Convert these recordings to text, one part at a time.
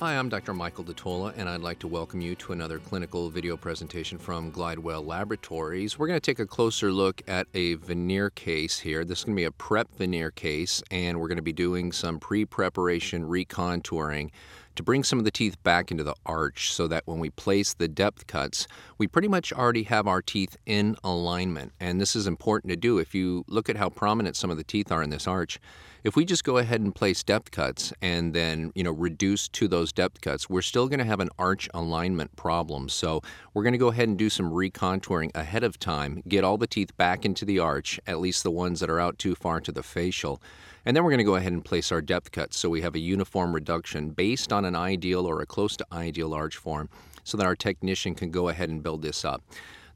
Hi, I'm Dr. Michael DiTolla, and I'd like to welcome you to another clinical video presentation from Glidewell Laboratories. We're going to take a closer look at a veneer case here. This is going to be a prep veneer case, and we're going to be doing some pre preparation recontouring to bring some of the teeth back into the arch so that when we place the depth cuts, we pretty much already have our teeth in alignment. And this is important to do. If you look at how prominent some of the teeth are in this arch, if we just go ahead and place depth cuts and then, you know, reduce to those depth cuts, we're still going to have an arch alignment problem. So we're going to go ahead and do some recontouring ahead of time, get all the teeth back into the arch, at least the ones that are out too far to the facial. And then we're going to go ahead and place our depth cuts so we have a uniform reduction based on an ideal or a close to ideal arch form so that our technician can go ahead and build this up.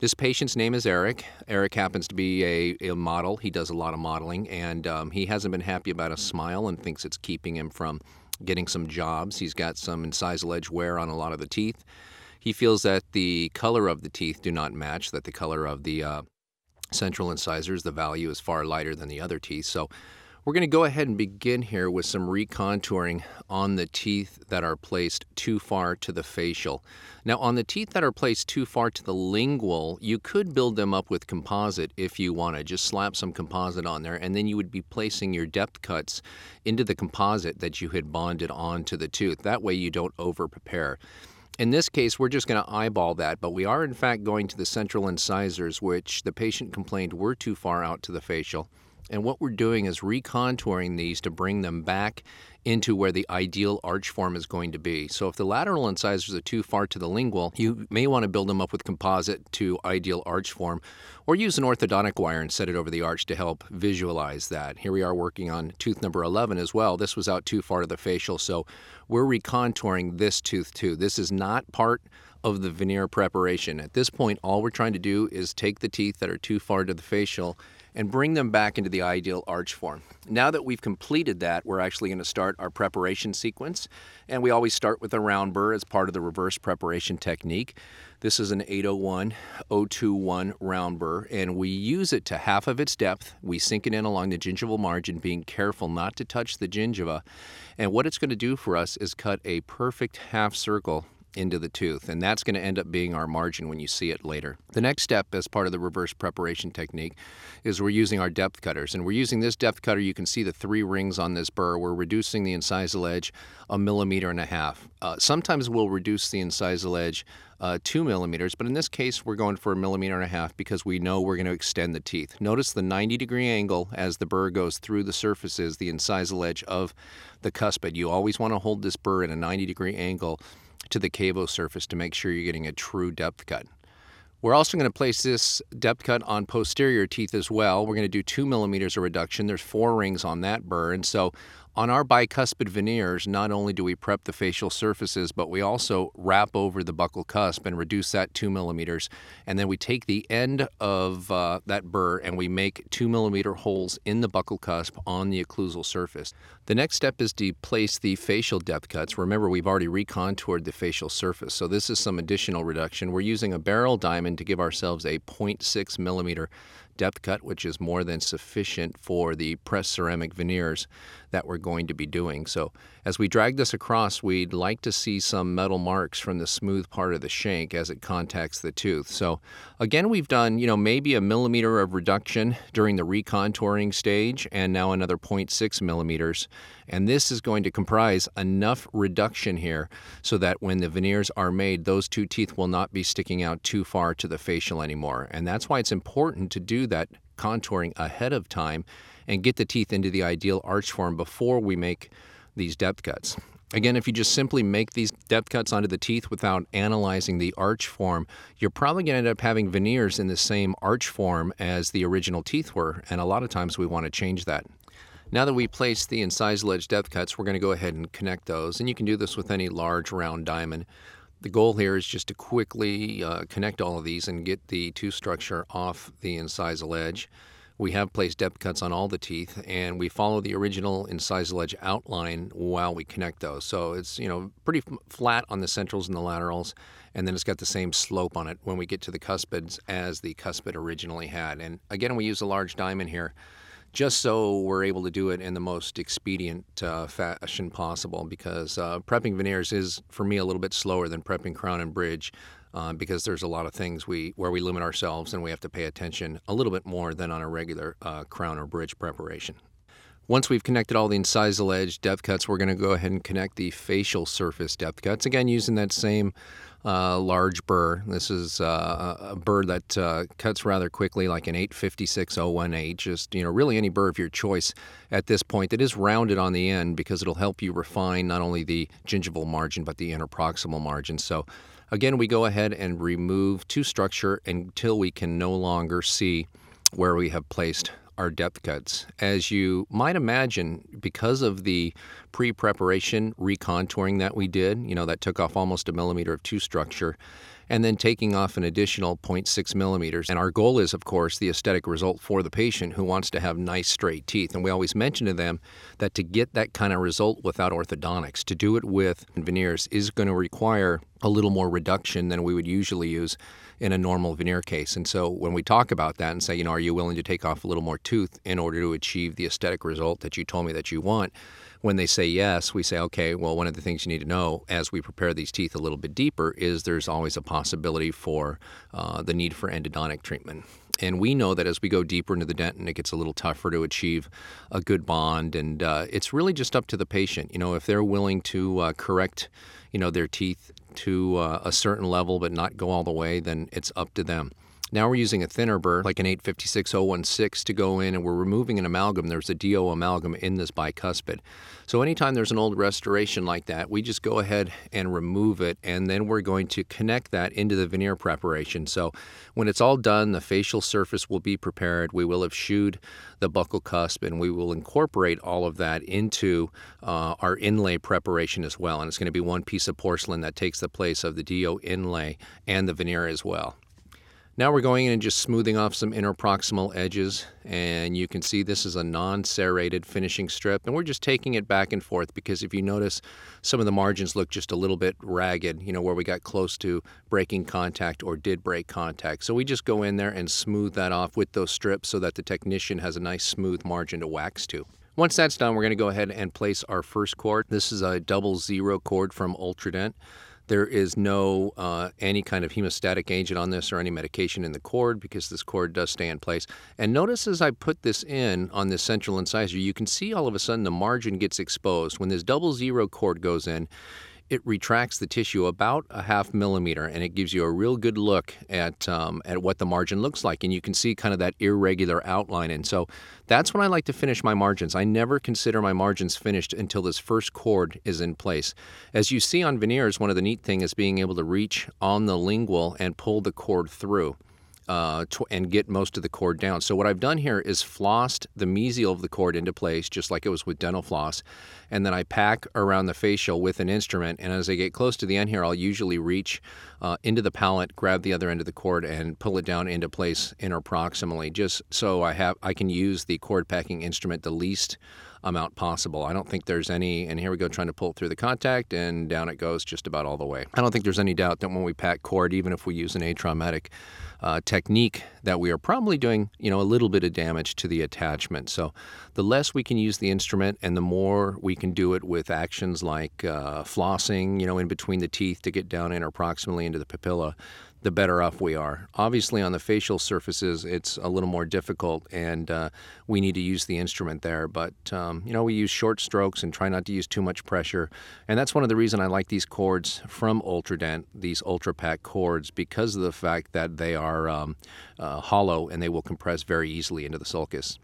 This patient's name is Eric. Eric happens to be a, a model. He does a lot of modeling, and um, he hasn't been happy about a smile and thinks it's keeping him from getting some jobs. He's got some incisal edge wear on a lot of the teeth. He feels that the color of the teeth do not match, that the color of the uh, central incisors, the value is far lighter than the other teeth. So we're going to go ahead and begin here with some recontouring on the teeth that are placed too far to the facial. Now, on the teeth that are placed too far to the lingual, you could build them up with composite if you want to. Just slap some composite on there, and then you would be placing your depth cuts into the composite that you had bonded onto the tooth. That way, you don't over prepare. In this case, we're just going to eyeball that, but we are in fact going to the central incisors, which the patient complained were too far out to the facial. And what we're doing is recontouring these to bring them back into where the ideal arch form is going to be. So if the lateral incisors are too far to the lingual, you may want to build them up with composite to ideal arch form or use an orthodontic wire and set it over the arch to help visualize that. Here we are working on tooth number 11 as well. This was out too far to the facial, so we're recontouring this tooth too. This is not part of the veneer preparation. At this point, all we're trying to do is take the teeth that are too far to the facial and bring them back into the ideal arch form. Now that we've completed that, we're actually going to start our preparation sequence. And we always start with a round burr as part of the reverse preparation technique. This is an 801 021 round burr, and we use it to half of its depth. We sink it in along the gingival margin, being careful not to touch the gingiva. And what it's going to do for us is cut a perfect half circle into the tooth, and that's going to end up being our margin when you see it later. The next step, as part of the reverse preparation technique, is we're using our depth cutters, and we're using this depth cutter. You can see the three rings on this burr. We're reducing the incisal edge a millimeter and a half. Uh, sometimes we'll reduce the incisal edge uh, two millimeters, but in this case, we're going for a millimeter and a half because we know we're going to extend the teeth. Notice the 90 degree angle as the burr goes through the surfaces, the incisal edge of the cuspid. You always want to hold this burr at a 90 degree angle to the cavo surface to make sure you're getting a true depth cut. We're also going to place this depth cut on posterior teeth as well. We're going to do two millimeters of reduction. There's four rings on that burr, and so on our bicuspid veneers, not only do we prep the facial surfaces, but we also wrap over the buccal cusp and reduce that two millimeters. And then we take the end of uh, that burr and we make two millimeter holes in the buccal cusp on the occlusal surface. The next step is to place the facial depth cuts. Remember, we've already recontoured the facial surface, so this is some additional reduction. We're using a barrel diamond to give ourselves a 0.6 millimeter depth cut, which is more than sufficient for the pressed ceramic veneers that we're going to be doing. So as we drag this across, we'd like to see some metal marks from the smooth part of the shank as it contacts the tooth. So again, we've done, you know, maybe a millimeter of reduction during the recontouring stage and now another 0.6 millimeters. And this is going to comprise enough reduction here so that when the veneers are made, those two teeth will not be sticking out too far to the facial anymore. And that's why it's important to do that contouring ahead of time and get the teeth into the ideal arch form before we make these depth cuts. Again, if you just simply make these depth cuts onto the teeth without analyzing the arch form, you're probably going to end up having veneers in the same arch form as the original teeth were, and a lot of times we want to change that. Now that we place the incisal edge depth cuts, we're going to go ahead and connect those, and you can do this with any large round diamond. The goal here is just to quickly uh, connect all of these and get the tooth structure off the incisal edge. We have placed depth cuts on all the teeth, and we follow the original incisal edge outline while we connect those. So it's you know pretty flat on the centrals and the laterals, and then it's got the same slope on it when we get to the cuspids as the cuspid originally had. And again, we use a large diamond here just so we're able to do it in the most expedient uh, fashion possible because uh, prepping veneers is for me a little bit slower than prepping crown and bridge uh, because there's a lot of things we where we limit ourselves and we have to pay attention a little bit more than on a regular uh, crown or bridge preparation. Once we've connected all the incisal edge depth cuts, we're going to go ahead and connect the facial surface depth cuts. Again, using that same uh, large burr. This is uh, a burr that uh, cuts rather quickly, like an 856.018. Just you know, really any burr of your choice at this point. that is rounded on the end because it'll help you refine not only the gingival margin but the interproximal margin. So Again, we go ahead and remove to structure until we can no longer see where we have placed our depth cuts. As you might imagine, because of the pre-preparation recontouring that we did, you know, that took off almost a millimeter of to structure, and then taking off an additional 0.6 millimeters. And our goal is, of course, the aesthetic result for the patient who wants to have nice straight teeth. And we always mention to them that to get that kind of result without orthodontics, to do it with veneers is going to require a little more reduction than we would usually use in a normal veneer case. And so when we talk about that and say, you know, are you willing to take off a little more tooth in order to achieve the aesthetic result that you told me that you want? When they say yes, we say, okay, well, one of the things you need to know as we prepare these teeth a little bit deeper is there's always a possibility for uh, the need for endodontic treatment. And we know that as we go deeper into the dentin, it gets a little tougher to achieve a good bond. And uh, it's really just up to the patient. You know, if they're willing to uh, correct, you know, their teeth to uh, a certain level but not go all the way, then it's up to them. Now we're using a thinner burr, like an 856016, to go in and we're removing an amalgam. There's a DO amalgam in this bicuspid. So anytime there's an old restoration like that, we just go ahead and remove it, and then we're going to connect that into the veneer preparation. So when it's all done, the facial surface will be prepared. We will have shoed the buccal cusp, and we will incorporate all of that into uh, our inlay preparation as well. And it's going to be one piece of porcelain that takes the place of the DO inlay and the veneer as well. Now we're going in and just smoothing off some interproximal edges and you can see this is a non-serrated finishing strip and we're just taking it back and forth because if you notice some of the margins look just a little bit ragged, you know, where we got close to breaking contact or did break contact. So we just go in there and smooth that off with those strips so that the technician has a nice smooth margin to wax to. Once that's done, we're going to go ahead and place our first cord. This is a double zero cord from Ultradent. There is no uh, any kind of hemostatic agent on this or any medication in the cord because this cord does stay in place. And notice as I put this in on this central incisor, you can see all of a sudden the margin gets exposed. When this double zero cord goes in, it retracts the tissue about a half millimeter and it gives you a real good look at um, at what the margin looks like and you can see kind of that irregular outline and so that's when I like to finish my margins. I never consider my margins finished until this first cord is in place. As you see on veneers, one of the neat things is being able to reach on the lingual and pull the cord through uh, and get most of the cord down. So what I've done here is flossed the mesial of the cord into place, just like it was with dental floss, and then I pack around the facial with an instrument. And as I get close to the end here, I'll usually reach uh, into the palate, grab the other end of the cord, and pull it down into place interproximally, just so I have I can use the cord packing instrument the least amount possible. I don't think there's any, and here we go trying to pull it through the contact, and down it goes just about all the way. I don't think there's any doubt that when we pack cord, even if we use an atraumatic uh, technique, that we are probably doing, you know, a little bit of damage to the attachment. So the less we can use the instrument and the more we can do it with actions like uh, flossing, you know, in between the teeth to get down interproximally into the papilla, the better off we are. Obviously, on the facial surfaces, it's a little more difficult, and uh, we need to use the instrument there. But um, you know, we use short strokes and try not to use too much pressure, and that's one of the reasons I like these cords from Ultradent, these Ultrapak cords, because of the fact that they are um, uh, hollow and they will compress very easily into the sulcus.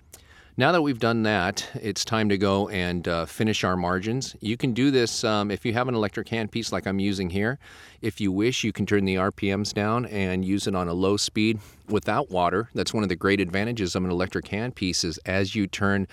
Now that we've done that, it's time to go and uh, finish our margins. You can do this um, if you have an electric handpiece like I'm using here. If you wish, you can turn the RPMs down and use it on a low speed without water. That's one of the great advantages of an electric handpiece is as you turn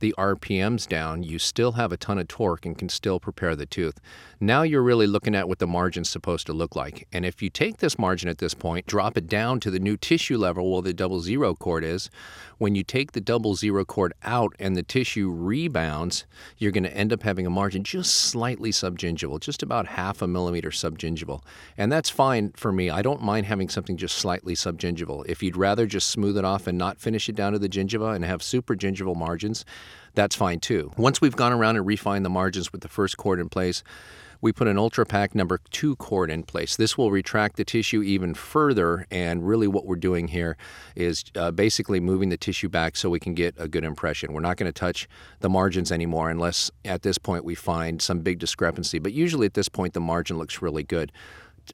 the RPMs down, you still have a ton of torque and can still prepare the tooth. Now you're really looking at what the margin's supposed to look like. And if you take this margin at this point, drop it down to the new tissue level where the double zero cord is, when you take the double zero cord out and the tissue rebounds, you're going to end up having a margin just slightly subgingival, just about half a millimeter subgingival. And that's fine for me. I don't mind having something just slightly subgingival. If you'd rather just smooth it off and not finish it down to the gingiva and have supragingival margins, that's fine too. Once we've gone around and refined the margins with the first cord in place, we put an Ultrapak number two cord in place. This will retract the tissue even further, and really what we're doing here is uh, basically moving the tissue back so we can get a good impression. We're not going to touch the margins anymore unless at this point we find some big discrepancy, but usually at this point the margin looks really good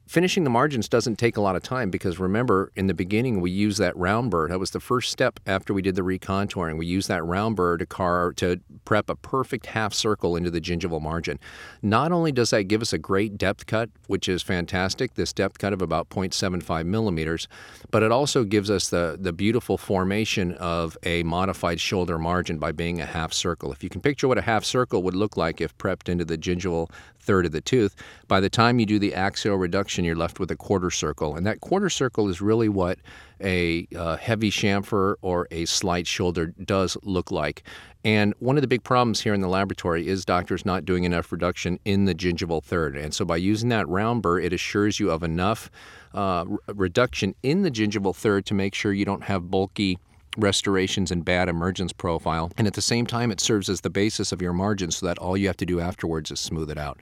finishing the margins doesn't take a lot of time because remember in the beginning we used that round burr that was the first step after we did the recontouring. We used that round burr to car to prep a perfect half circle into the gingival margin. Not only does that give us a great depth cut which is fantastic this depth cut of about 0.75 millimeters but it also gives us the the beautiful formation of a modified shoulder margin by being a half circle. If you can picture what a half circle would look like if prepped into the gingival third of the tooth. By the time you do the axial reduction, you're left with a quarter circle. And that quarter circle is really what a uh, heavy chamfer or a slight shoulder does look like. And one of the big problems here in the laboratory is doctors not doing enough reduction in the gingival third. And so by using that round burr, it assures you of enough uh, reduction in the gingival third to make sure you don't have bulky restorations and bad emergence profile. And at the same time, it serves as the basis of your margin so that all you have to do afterwards is smooth it out.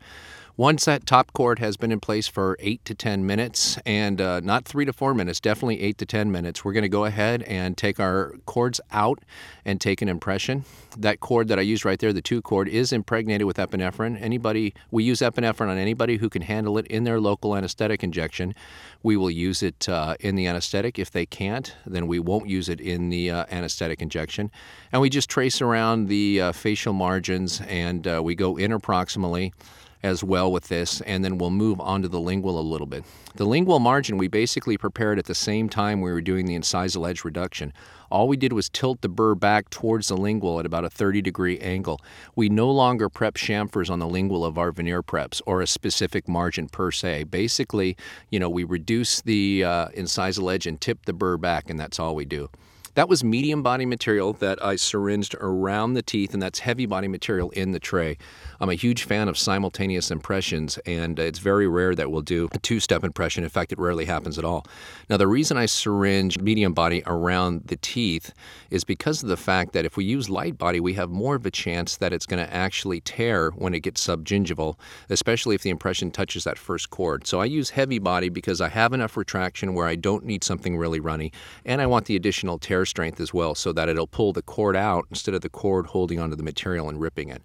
Once that top cord has been in place for eight to 10 minutes, and uh, not three to four minutes, definitely eight to 10 minutes, we're going to go ahead and take our cords out and take an impression. That cord that I used right there, the two cord, is impregnated with epinephrine. Anybody, we use epinephrine on anybody who can handle it in their local anesthetic injection. We will use it uh, in the anesthetic. If they can't, then we won't use it in the uh, anesthetic injection. And we just trace around the uh, facial margins and uh, we go interproximally as well with this, and then we'll move on to the lingual a little bit. The lingual margin we basically prepared at the same time we were doing the incisal edge reduction. All we did was tilt the burr back towards the lingual at about a 30 degree angle. We no longer prep chamfers on the lingual of our veneer preps or a specific margin per se. Basically, you know, we reduce the uh, incisal edge and tip the burr back, and that's all we do. That was medium body material that I syringed around the teeth, and that's heavy body material in the tray. I'm a huge fan of simultaneous impressions, and it's very rare that we'll do a two step impression. In fact, it rarely happens at all. Now, the reason I syringe medium body around the teeth is because of the fact that if we use light body, we have more of a chance that it's going to actually tear when it gets subgingival, especially if the impression touches that first cord. So I use heavy body because I have enough retraction where I don't need something really runny, and I want the additional tear strength as well so that it'll pull the cord out instead of the cord holding onto the material and ripping it.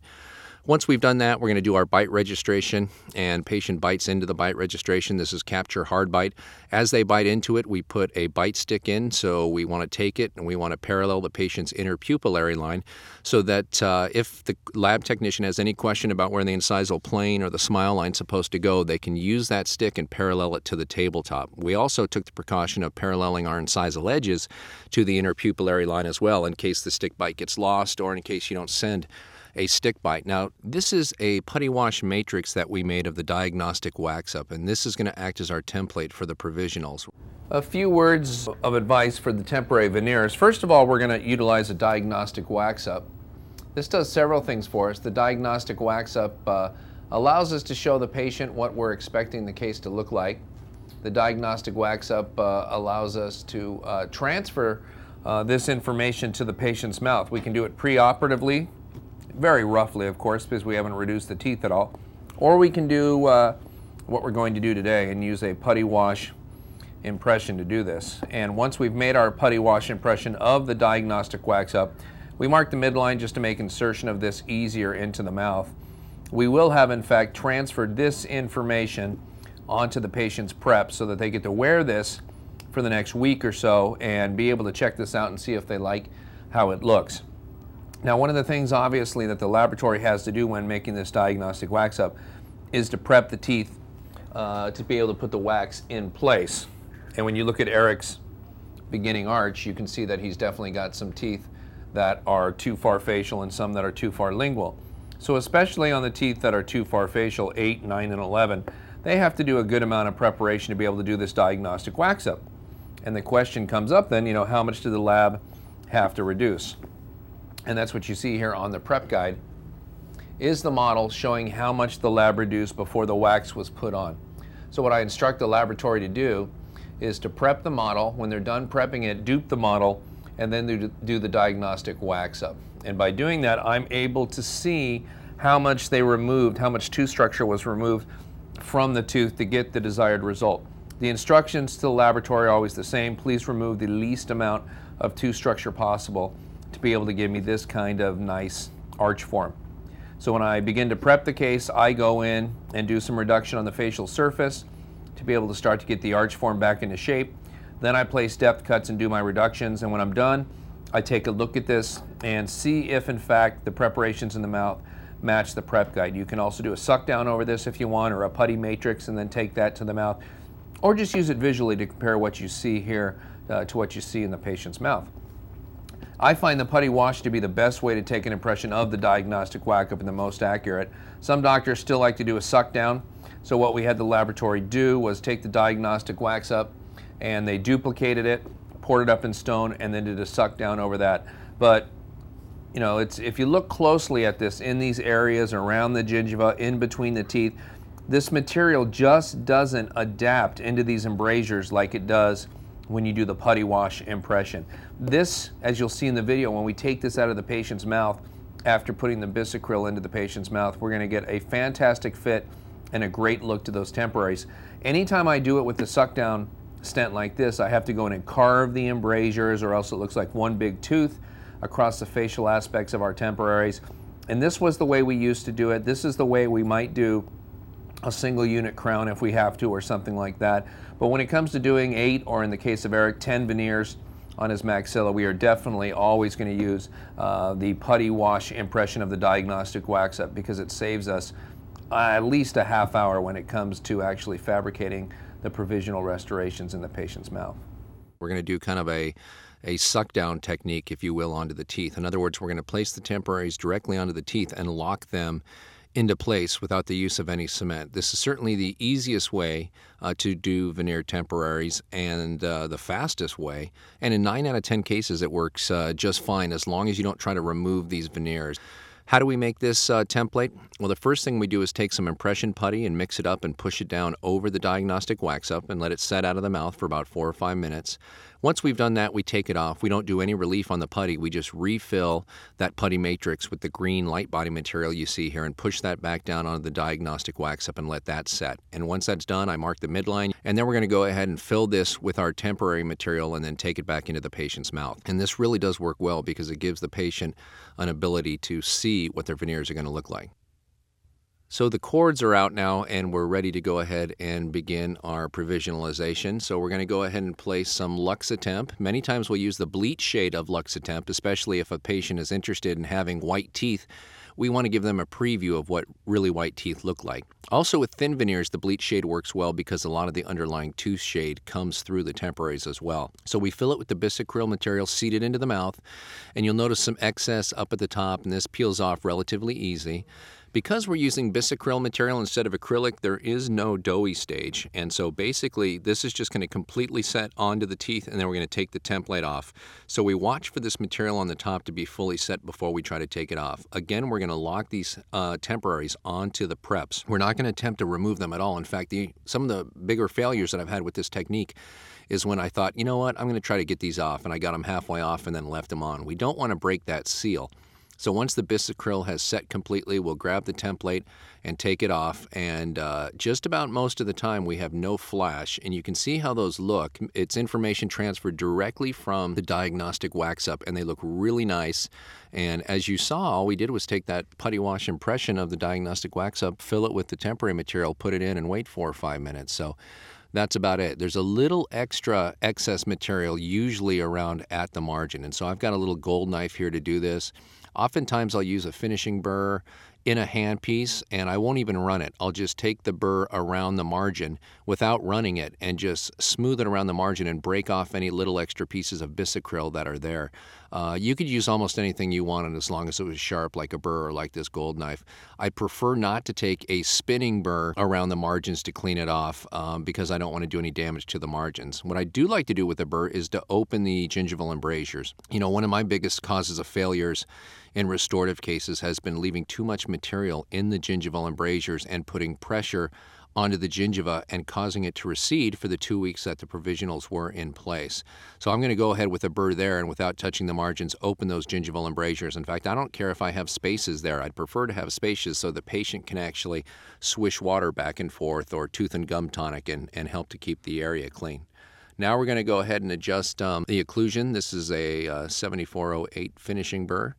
Once we've done that, we're going to do our bite registration, and patient bites into the bite registration. This is capture hard bite. As they bite into it, we put a bite stick in, so we want to take it and we want to parallel the patient's interpupillary line so that uh, if the lab technician has any question about where the incisal plane or the smile line is supposed to go, they can use that stick and parallel it to the tabletop. We also took the precaution of paralleling our incisal edges to the interpupillary line as well in case the stick bite gets lost or in case you don't send a stick bite. Now, this is a putty wash matrix that we made of the diagnostic wax up, and this is going to act as our template for the provisionals. A few words of advice for the temporary veneers. First of all, we're going to utilize a diagnostic wax up. This does several things for us. The diagnostic wax up uh, allows us to show the patient what we're expecting the case to look like. The diagnostic wax up uh, allows us to uh, transfer uh, this information to the patient's mouth. We can do it preoperatively very roughly, of course, because we haven't reduced the teeth at all. Or we can do uh, what we're going to do today and use a putty wash impression to do this. And once we've made our putty wash impression of the diagnostic wax up, we mark the midline just to make insertion of this easier into the mouth. We will have, in fact, transferred this information onto the patient's prep so that they get to wear this for the next week or so and be able to check this out and see if they like how it looks. Now, one of the things obviously that the laboratory has to do when making this diagnostic wax up is to prep the teeth uh, to be able to put the wax in place. And when you look at Eric's beginning arch, you can see that he's definitely got some teeth that are too far facial and some that are too far lingual. So especially on the teeth that are too far facial, 8, 9, and 11, they have to do a good amount of preparation to be able to do this diagnostic wax up. And the question comes up then, you know, how much do the lab have to reduce? And that's what you see here on the prep guide, is the model showing how much the lab reduced before the wax was put on. So what I instruct the laboratory to do is to prep the model. When they're done prepping it, dupe the model, and then do the diagnostic wax up. And by doing that, I'm able to see how much they removed, how much tooth structure was removed from the tooth to get the desired result. The instructions to the laboratory are always the same. Please remove the least amount of tooth structure possible to be able to give me this kind of nice arch form. So when I begin to prep the case, I go in and do some reduction on the facial surface to be able to start to get the arch form back into shape. Then I place depth cuts and do my reductions. And when I'm done, I take a look at this and see if in fact the preparations in the mouth match the prep guide. You can also do a suck down over this if you want or a putty matrix and then take that to the mouth or just use it visually to compare what you see here uh, to what you see in the patient's mouth. I find the putty wash to be the best way to take an impression of the diagnostic wax up and the most accurate. Some doctors still like to do a suck down. So what we had the laboratory do was take the diagnostic wax up and they duplicated it, poured it up in stone, and then did a suck down over that. But you know, it's if you look closely at this in these areas around the gingiva, in between the teeth, this material just doesn't adapt into these embrasures like it does when you do the putty wash impression. This, as you'll see in the video, when we take this out of the patient's mouth after putting the Bisacryl into the patient's mouth, we're going to get a fantastic fit and a great look to those temporaries. Anytime I do it with the suck down stent like this, I have to go in and carve the embrasures or else it looks like one big tooth across the facial aspects of our temporaries. And this was the way we used to do it. This is the way we might do a single unit crown if we have to or something like that. But when it comes to doing eight or in the case of Eric, 10 veneers on his maxilla, we are definitely always going to use uh, the putty wash impression of the diagnostic wax up because it saves us at least a half hour when it comes to actually fabricating the provisional restorations in the patient's mouth. We're going to do kind of a a suck down technique, if you will, onto the teeth. In other words, we're going to place the temporaries directly onto the teeth and lock them into place without the use of any cement. This is certainly the easiest way uh, to do veneer temporaries and uh, the fastest way. And in 9 out of 10 cases, it works uh, just fine as long as you don't try to remove these veneers. How do we make this uh, template? Well, the first thing we do is take some impression putty and mix it up and push it down over the diagnostic wax up and let it set out of the mouth for about four or five minutes. Once we've done that, we take it off. We don't do any relief on the putty. We just refill that putty matrix with the green light body material you see here and push that back down onto the diagnostic wax up and let that set. And once that's done, I mark the midline, and then we're going to go ahead and fill this with our temporary material and then take it back into the patient's mouth. And this really does work well because it gives the patient an ability to see what their veneers are going to look like. So the cords are out now and we're ready to go ahead and begin our provisionalization. So we're going to go ahead and place some Luxatemp. Many times we'll use the bleach shade of Luxatemp, especially if a patient is interested in having white teeth. We want to give them a preview of what really white teeth look like. Also with thin veneers, the bleach shade works well because a lot of the underlying tooth shade comes through the temporaries as well. So we fill it with the Bisacryl material seated into the mouth, and you'll notice some excess up at the top, and this peels off relatively easy. Because we're using bisacryl material instead of acrylic, there is no doughy stage. And so basically, this is just going to completely set onto the teeth, and then we're going to take the template off. So we watch for this material on the top to be fully set before we try to take it off. Again, we're going to lock these uh, temporaries onto the preps. We're not going to attempt to remove them at all. In fact, the, some of the bigger failures that I've had with this technique is when I thought, you know what, I'm going to try to get these off, and I got them halfway off and then left them on. We don't want to break that seal. So once the bisacryl has set completely, we'll grab the template and take it off. And uh, just about most of the time, we have no flash. And you can see how those look. It's information transferred directly from the diagnostic wax up, and they look really nice. And as you saw, all we did was take that putty wash impression of the diagnostic wax up, fill it with the temporary material, put it in, and wait four or five minutes. So that's about it. There's a little extra excess material usually around at the margin. And so I've got a little gold knife here to do this. Oftentimes, I'll use a finishing burr in a handpiece and I won't even run it. I'll just take the burr around the margin without running it and just smooth it around the margin and break off any little extra pieces of bisacryl that are there. Uh, you could use almost anything you wanted as long as it was sharp, like a burr or like this gold knife. I prefer not to take a spinning burr around the margins to clean it off um, because I don't want to do any damage to the margins. What I do like to do with a burr is to open the gingival embrasures. You know, one of my biggest causes of failures in restorative cases has been leaving too much material in the gingival embrasures and putting pressure onto the gingiva and causing it to recede for the two weeks that the provisionals were in place. So I'm going to go ahead with a burr there and without touching the margins, open those gingival embrasures. In fact, I don't care if I have spaces there. I'd prefer to have spaces so the patient can actually swish water back and forth or tooth and gum tonic and, and help to keep the area clean. Now we're going to go ahead and adjust um, the occlusion. This is a uh, 7408 finishing burr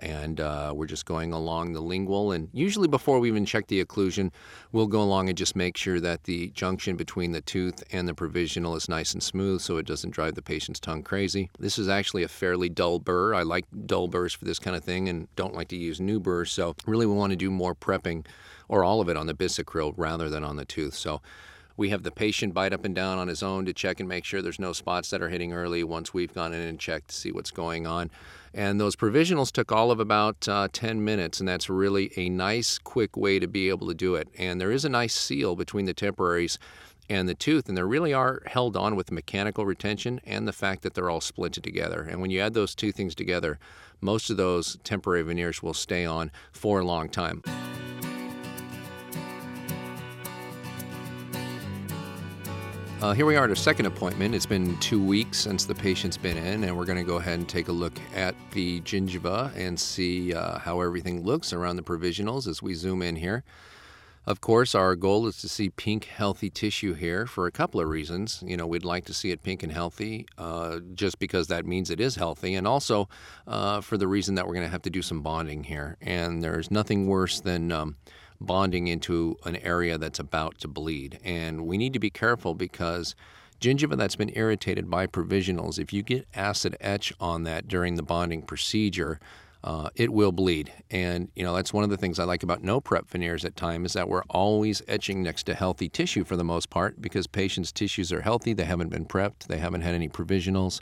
and uh, we're just going along the lingual. And usually, before we even check the occlusion, we'll go along and just make sure that the junction between the tooth and the provisional is nice and smooth so it doesn't drive the patient's tongue crazy. This is actually a fairly dull burr. I like dull burrs for this kind of thing and don't like to use new burrs. So, really, we want to do more prepping or all of it on the bisacryl rather than on the tooth. So, we have the patient bite up and down on his own to check and make sure there's no spots that are hitting early once we've gone in and checked to see what's going on. And those provisionals took all of about uh, 10 minutes, and that's really a nice, quick way to be able to do it. And there is a nice seal between the temporaries and the tooth, and they really are held on with mechanical retention and the fact that they're all splinted together. And when you add those two things together, most of those temporary veneers will stay on for a long time. Uh, here we are at our second appointment. It's been two weeks since the patient's been in, and we're going to go ahead and take a look at the gingiva and see uh, how everything looks around the provisionals as we zoom in here. Of course, our goal is to see pink, healthy tissue here for a couple of reasons. You know, we'd like to see it pink and healthy uh, just because that means it is healthy, and also uh, for the reason that we're going to have to do some bonding here. And there's nothing worse than um, bonding into an area that's about to bleed. And we need to be careful because gingiva that's been irritated by provisionals, if you get acid etch on that during the bonding procedure, uh, it will bleed. And, you know, that's one of the things I like about no prep veneers at time is that we're always etching next to healthy tissue for the most part because patients' tissues are healthy, they haven't been prepped, they haven't had any provisionals.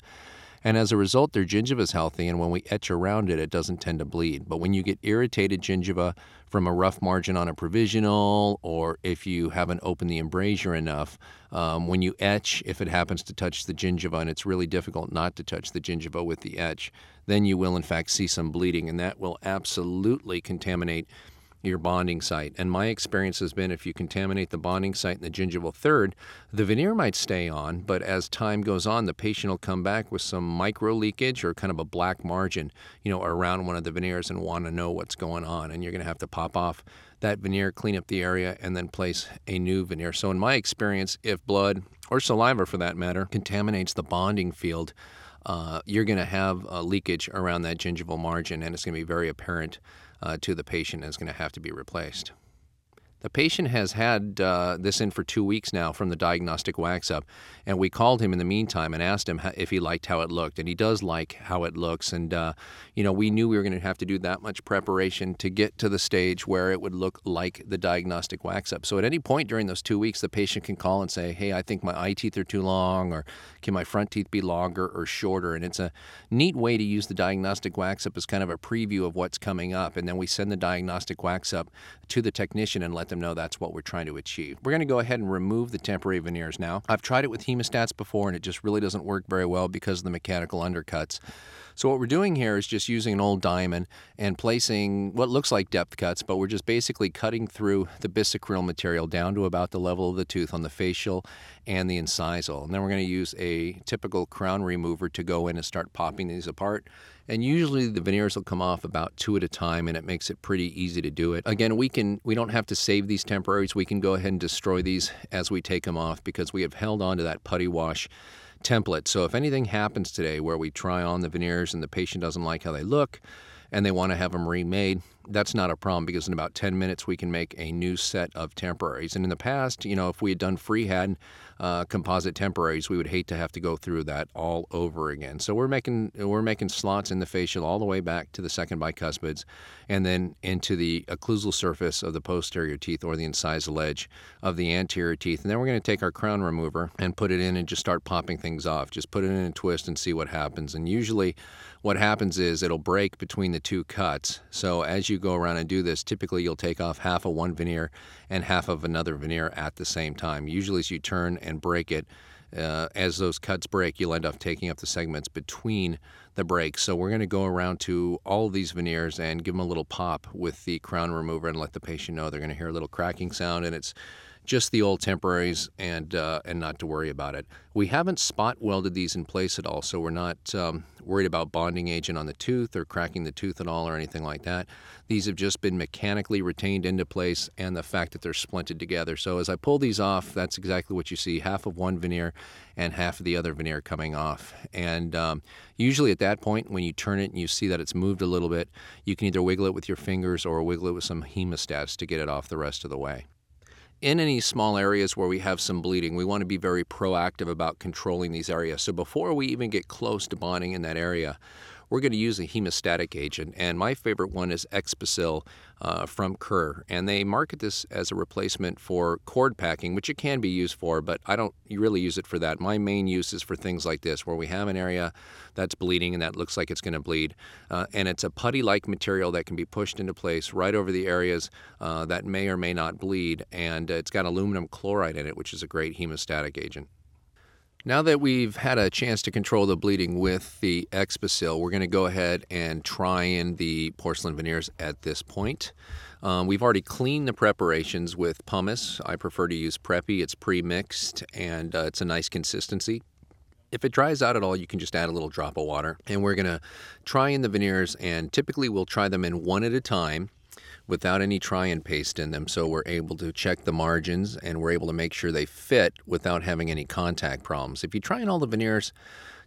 And as a result, their gingiva is healthy, and when we etch around it, it doesn't tend to bleed. But when you get irritated gingiva from a rough margin on a provisional, or if you haven't opened the embrasure enough, um, when you etch, if it happens to touch the gingiva, and it's really difficult not to touch the gingiva with the etch, then you will in fact see some bleeding, and that will absolutely contaminate your bonding site. And my experience has been if you contaminate the bonding site in the gingival third, the veneer might stay on, but as time goes on, the patient will come back with some micro leakage or kind of a black margin, you know, around one of the veneers and want to know what's going on. And you're going to have to pop off that veneer, clean up the area, and then place a new veneer. So, in my experience, if blood or saliva for that matter contaminates the bonding field, uh, you're going to have a leakage around that gingival margin, and it's going to be very apparent uh, to the patient is going to have to be replaced. The patient has had uh, this in for two weeks now from the diagnostic wax up, and we called him in the meantime and asked him if he liked how it looked, and he does like how it looks. And uh, you know, we knew we were going to have to do that much preparation to get to the stage where it would look like the diagnostic wax up. So at any point during those two weeks, the patient can call and say, "Hey, I think my eye teeth are too long," or "Can my front teeth be longer or shorter?" And it's a neat way to use the diagnostic wax up as kind of a preview of what's coming up, and then we send the diagnostic wax up to the technician and let let them know that's what we're trying to achieve. We're going to go ahead and remove the temporary veneers now. I've tried it with hemostats before and it just really doesn't work very well because of the mechanical undercuts. So what we're doing here is just using an old diamond and placing what looks like depth cuts, but we're just basically cutting through the bisacryl material down to about the level of the tooth on the facial and the incisal. And then we're going to use a typical crown remover to go in and start popping these apart. And usually the veneers will come off about two at a time and it makes it pretty easy to do it. Again, we can we don't have to save these temporaries. We can go ahead and destroy these as we take them off because we have held on to that putty wash template. So if anything happens today where we try on the veneers and the patient doesn't like how they look and they want to have them remade, that's not a problem because in about 10 minutes we can make a new set of temporaries. And in the past, you know, if we had done freehand uh, composite temporaries, we would hate to have to go through that all over again. So we're making we're making slots in the facial all the way back to the second bicuspids, and then into the occlusal surface of the posterior teeth or the incisal edge of the anterior teeth. And then we're going to take our crown remover and put it in and just start popping things off. Just put it in a twist and see what happens. And usually, what happens is it'll break between the two cuts. So as you go around and do this, typically you'll take off half of one veneer and half of another veneer at the same time. Usually, as you turn and break it, uh, as those cuts break, you'll end up taking up the segments between the breaks. So we're going to go around to all these veneers and give them a little pop with the crown remover and let the patient know they're going to hear a little cracking sound and it's just the old temporaries and uh, and not to worry about it. We haven't spot welded these in place at all, so we're not um, worried about bonding agent on the tooth or cracking the tooth at all or anything like that. These have just been mechanically retained into place and the fact that they're splinted together. So as I pull these off, that's exactly what you see, half of one veneer and half of the other veneer coming off. And um, usually at that point, when you turn it and you see that it's moved a little bit, you can either wiggle it with your fingers or wiggle it with some hemostats to get it off the rest of the way in any small areas where we have some bleeding, we want to be very proactive about controlling these areas. So before we even get close to bonding in that area, we're going to use a hemostatic agent. And my favorite one is Expasyl uh, from Kerr. And they market this as a replacement for cord packing, which it can be used for, but I don't really use it for that. My main use is for things like this, where we have an area that's bleeding and that looks like it's going to bleed. Uh, and it's a putty like material that can be pushed into place right over the areas uh, that may or may not bleed. And it's got aluminum chloride in it, which is a great hemostatic agent. Now that we've had a chance to control the bleeding with the Expasyl, we're going to go ahead and try in the porcelain veneers at this point. Um, we've already cleaned the preparations with pumice. I prefer to use Preppy. It's pre-mixed and uh, it's a nice consistency. If it dries out at all, you can just add a little drop of water. And we're going to try in the veneers, and typically we'll try them in one at a time without any try and paste in them. So we're able to check the margins and we're able to make sure they fit without having any contact problems. If you try in all the veneers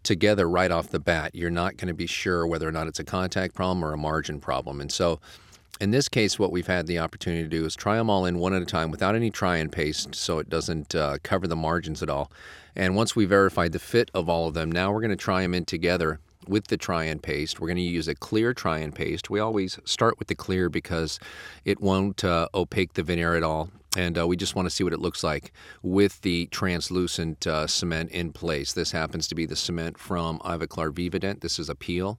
together right off the bat, you're not going to be sure whether or not it's a contact problem or a margin problem. And so in this case, what we've had the opportunity to do is try them all in one at a time without any try and paste so it doesn't uh, cover the margins at all. And once we verified the fit of all of them, now we're going to try them in together with the try and paste. We're going to use a clear try and paste. We always start with the clear because it won't uh, opaque the veneer at all. And uh, we just want to see what it looks like with the translucent uh, cement in place. This happens to be the cement from Ivoclar Vivadent. This is a peel.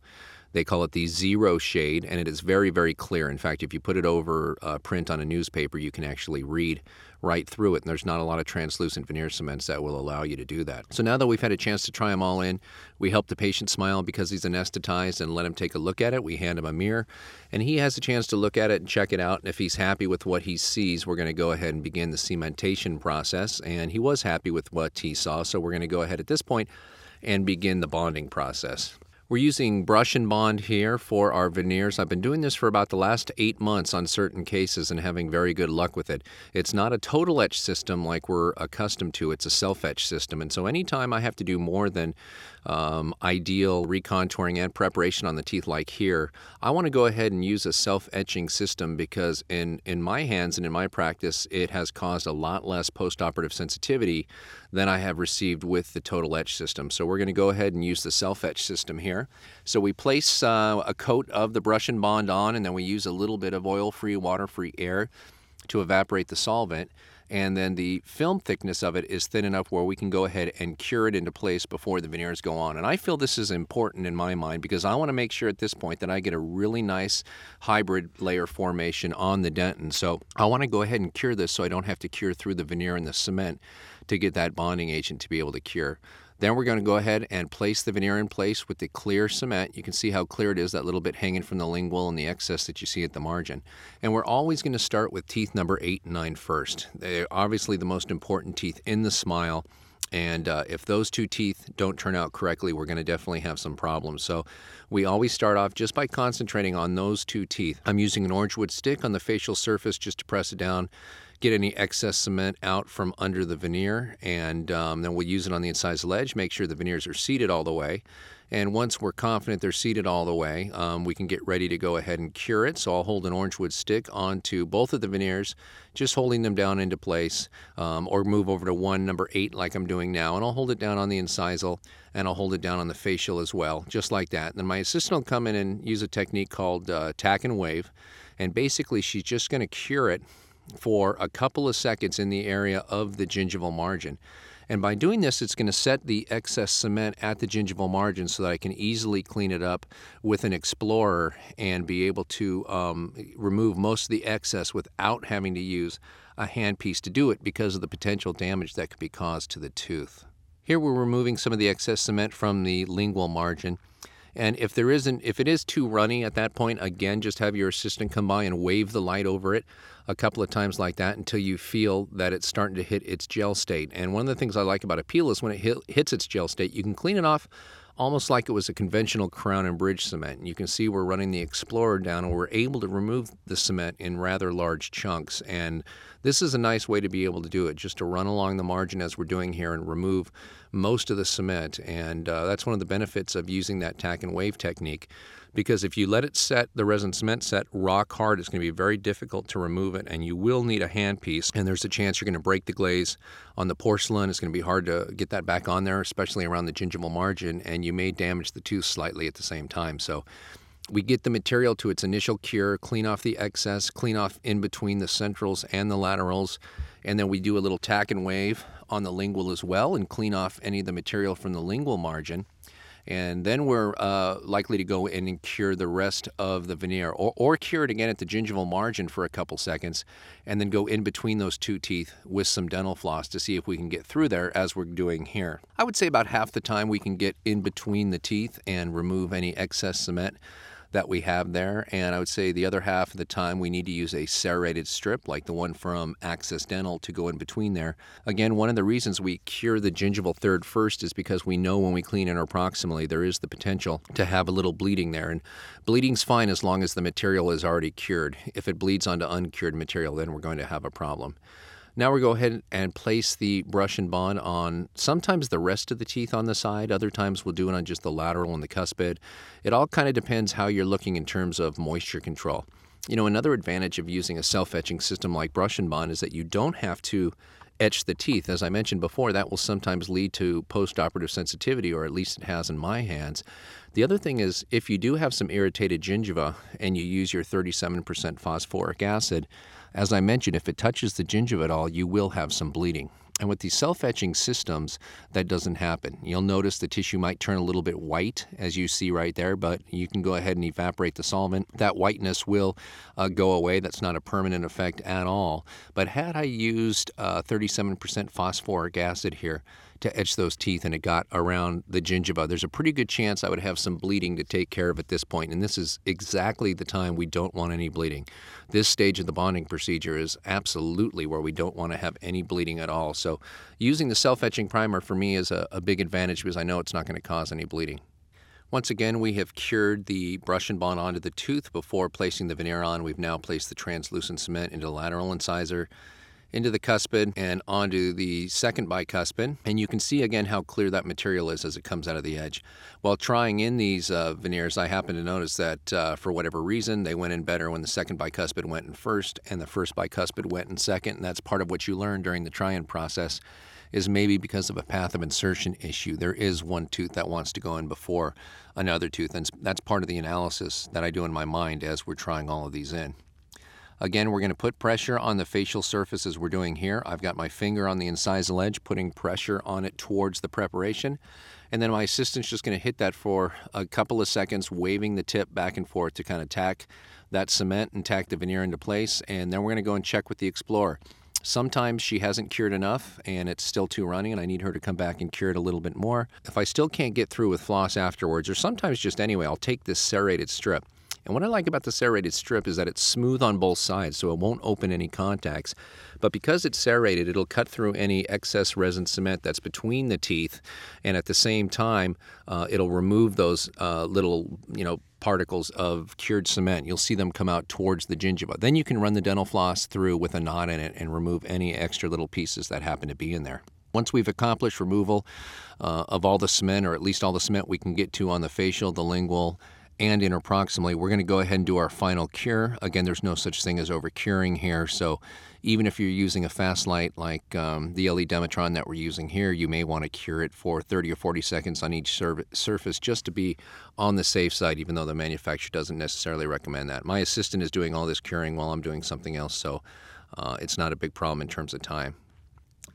They call it the zero shade, and it is very, very clear. In fact, if you put it over uh, print on a newspaper, you can actually read right through it, and there's not a lot of translucent veneer cements that will allow you to do that. So now that we've had a chance to try them all in, we help the patient smile because he's anesthetized and let him take a look at it. We hand him a mirror, and he has a chance to look at it and check it out. And if he's happy with what he sees, we're going to go ahead and begin the cementation process. And he was happy with what he saw, so we're going to go ahead at this point and begin the bonding process. We're using brush and bond here for our veneers. I've been doing this for about the last eight months on certain cases and having very good luck with it. It's not a total etch system like we're accustomed to, it's a self etch system. And so anytime I have to do more than um, ideal recontouring and preparation on the teeth like here, I want to go ahead and use a self-etching system because in, in my hands and in my practice, it has caused a lot less post-operative sensitivity than I have received with the total etch system. So we're going to go ahead and use the self-etch system here. So we place uh, a coat of the brush and bond on and then we use a little bit of oil-free, water-free air to evaporate the solvent and then the film thickness of it is thin enough where we can go ahead and cure it into place before the veneers go on. And I feel this is important in my mind because I want to make sure at this point that I get a really nice hybrid layer formation on the dentin. So I want to go ahead and cure this so I don't have to cure through the veneer and the cement to get that bonding agent to be able to cure. Then we're going to go ahead and place the veneer in place with the clear cement. You can see how clear it is, that little bit hanging from the lingual and the excess that you see at the margin. And we're always going to start with teeth number 8 and 9 first. They're obviously the most important teeth in the smile. And uh, if those two teeth don't turn out correctly, we're going to definitely have some problems. So we always start off just by concentrating on those two teeth. I'm using an orange wood stick on the facial surface just to press it down get any excess cement out from under the veneer, and um, then we'll use it on the incisal ledge, make sure the veneers are seated all the way. And once we're confident they're seated all the way, um, we can get ready to go ahead and cure it. So I'll hold an orange wood stick onto both of the veneers, just holding them down into place, um, or move over to one, number eight, like I'm doing now. And I'll hold it down on the incisal, and I'll hold it down on the facial as well, just like that. And then my assistant will come in and use a technique called uh, tack and wave. And basically, she's just going to cure it for a couple of seconds in the area of the gingival margin. And by doing this, it's going to set the excess cement at the gingival margin so that I can easily clean it up with an explorer and be able to um, remove most of the excess without having to use a handpiece to do it because of the potential damage that could be caused to the tooth. Here we're removing some of the excess cement from the lingual margin And if there isn't, if it is too runny at that point, again, just have your assistant come by and wave the light over it a couple of times like that until you feel that it's starting to hit its gel state. And one of the things I like about a peel is when it hit, hits its gel state, you can clean it off almost like it was a conventional crown and bridge cement. And you can see we're running the Explorer down and we're able to remove the cement in rather large chunks. And this is a nice way to be able to do it, just to run along the margin as we're doing here and remove most of the cement. And uh, that's one of the benefits of using that tack and wave technique because if you let it set, the resin cement set rock hard, it's going to be very difficult to remove it, and you will need a handpiece. And there's a chance you're going to break the glaze on the porcelain. It's going to be hard to get that back on there, especially around the gingival margin, and you may damage the tooth slightly at the same time. So we get the material to its initial cure, clean off the excess, clean off in between the centrals and the laterals, and then we do a little tack and wave on the lingual as well and clean off any of the material from the lingual margin and then we're uh, likely to go in and cure the rest of the veneer or, or cure it again at the gingival margin for a couple seconds and then go in between those two teeth with some dental floss to see if we can get through there as we're doing here. I would say about half the time we can get in between the teeth and remove any excess cement that we have there. And I would say the other half of the time we need to use a serrated strip like the one from Access Dental to go in between there. Again, one of the reasons we cure the gingival third first is because we know when we clean interproximally there is the potential to have a little bleeding there. And bleeding's fine as long as the material is already cured. If it bleeds onto uncured material, then we're going to have a problem. Now we go ahead and place the brush and bond on sometimes the rest of the teeth on the side. Other times we'll do it on just the lateral and the cuspid. It all kind of depends how you're looking in terms of moisture control. You know, another advantage of using a self-etching system like brush and bond is that you don't have to etch the teeth. As I mentioned before, that will sometimes lead to post-operative sensitivity, or at least it has in my hands. The other thing is, if you do have some irritated gingiva and you use your 37% phosphoric acid, as I mentioned, if it touches the gingiva at all, you will have some bleeding. And with these self-etching systems, that doesn't happen. You'll notice the tissue might turn a little bit white, as you see right there, but you can go ahead and evaporate the solvent. That whiteness will uh, go away. That's not a permanent effect at all. But had I used uh, 37% phosphoric acid here, to etch those teeth and it got around the gingiva, there's a pretty good chance I would have some bleeding to take care of at this point. And this is exactly the time we don't want any bleeding. This stage of the bonding procedure is absolutely where we don't want to have any bleeding at all. So using the self-etching primer for me is a, a big advantage because I know it's not going to cause any bleeding. Once again, we have cured the brush and bond onto the tooth before placing the veneer on. We've now placed the translucent cement into the lateral incisor into the cuspid and onto the second bicuspid. And you can see again how clear that material is as it comes out of the edge. While trying in these uh, veneers, I happened to notice that uh, for whatever reason, they went in better when the second bicuspid went in first and the first bicuspid went in second. And that's part of what you learn during the try-in process is maybe because of a path of insertion issue. There is one tooth that wants to go in before another tooth, and that's part of the analysis that I do in my mind as we're trying all of these in. Again, we're going to put pressure on the facial surface as we're doing here. I've got my finger on the incisal edge, putting pressure on it towards the preparation. And then my assistant's just going to hit that for a couple of seconds, waving the tip back and forth to kind of tack that cement and tack the veneer into place. And then we're going to go and check with the Explorer. Sometimes she hasn't cured enough and it's still too runny and I need her to come back and cure it a little bit more. If I still can't get through with floss afterwards, or sometimes just anyway, I'll take this serrated strip and what I like about the serrated strip is that it's smooth on both sides, so it won't open any contacts. But because it's serrated, it'll cut through any excess resin cement that's between the teeth, and at the same time, uh, it'll remove those uh, little, you know, particles of cured cement. You'll see them come out towards the gingiva. Then you can run the dental floss through with a knot in it and remove any extra little pieces that happen to be in there. Once we've accomplished removal uh, of all the cement, or at least all the cement we can get to on the facial, the lingual, and interproximally, we're going to go ahead and do our final cure. Again, there's no such thing as over curing here, so even if you're using a fast light like um, the LE Demetron that we're using here, you may want to cure it for 30 or 40 seconds on each surface just to be on the safe side, even though the manufacturer doesn't necessarily recommend that. My assistant is doing all this curing while I'm doing something else, so uh, it's not a big problem in terms of time.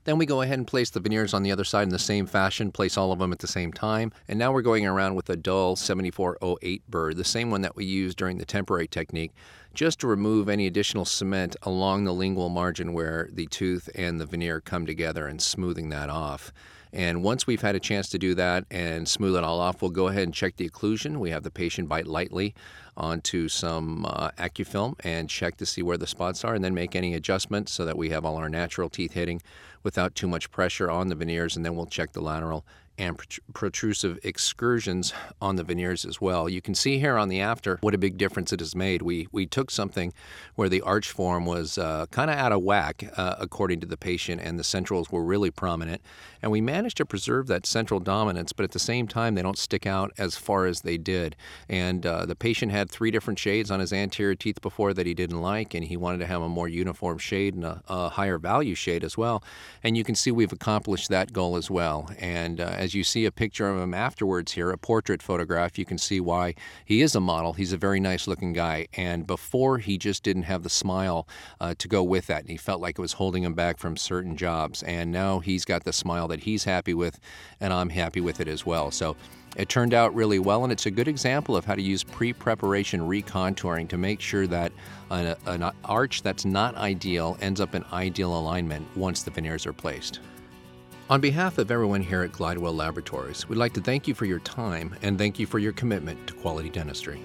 Then we go ahead and place the veneers on the other side in the same fashion, place all of them at the same time. And now we're going around with a dull 7408 burr, the same one that we used during the temporary technique, just to remove any additional cement along the lingual margin where the tooth and the veneer come together and smoothing that off. And once we've had a chance to do that and smooth it all off, we'll go ahead and check the occlusion. We have the patient bite lightly onto some uh, Accufilm and check to see where the spots are and then make any adjustments so that we have all our natural teeth hitting without too much pressure on the veneers. And then we'll check the lateral and protrusive excursions on the veneers as well. You can see here on the after what a big difference it has made. We we took something where the arch form was uh, kind of out of whack uh, according to the patient, and the centrals were really prominent, and we managed to preserve that central dominance, but at the same time they don't stick out as far as they did. And uh, the patient had three different shades on his anterior teeth before that he didn't like, and he wanted to have a more uniform shade and a, a higher value shade as well. And you can see we've accomplished that goal as well. And uh, as you see a picture of him afterwards here, a portrait photograph, you can see why he is a model. He's a very nice looking guy. And before, he just didn't have the smile uh, to go with that. And he felt like it was holding him back from certain jobs. And now he's got the smile that he's happy with, and I'm happy with it as well. So it turned out really well, and it's a good example of how to use pre preparation recontouring to make sure that an, an, arch that's not ideal ends up in ideal alignment once the veneers are placed. On behalf of everyone here at Glidewell Laboratories, we'd like to thank you for your time and thank you for your commitment to quality dentistry.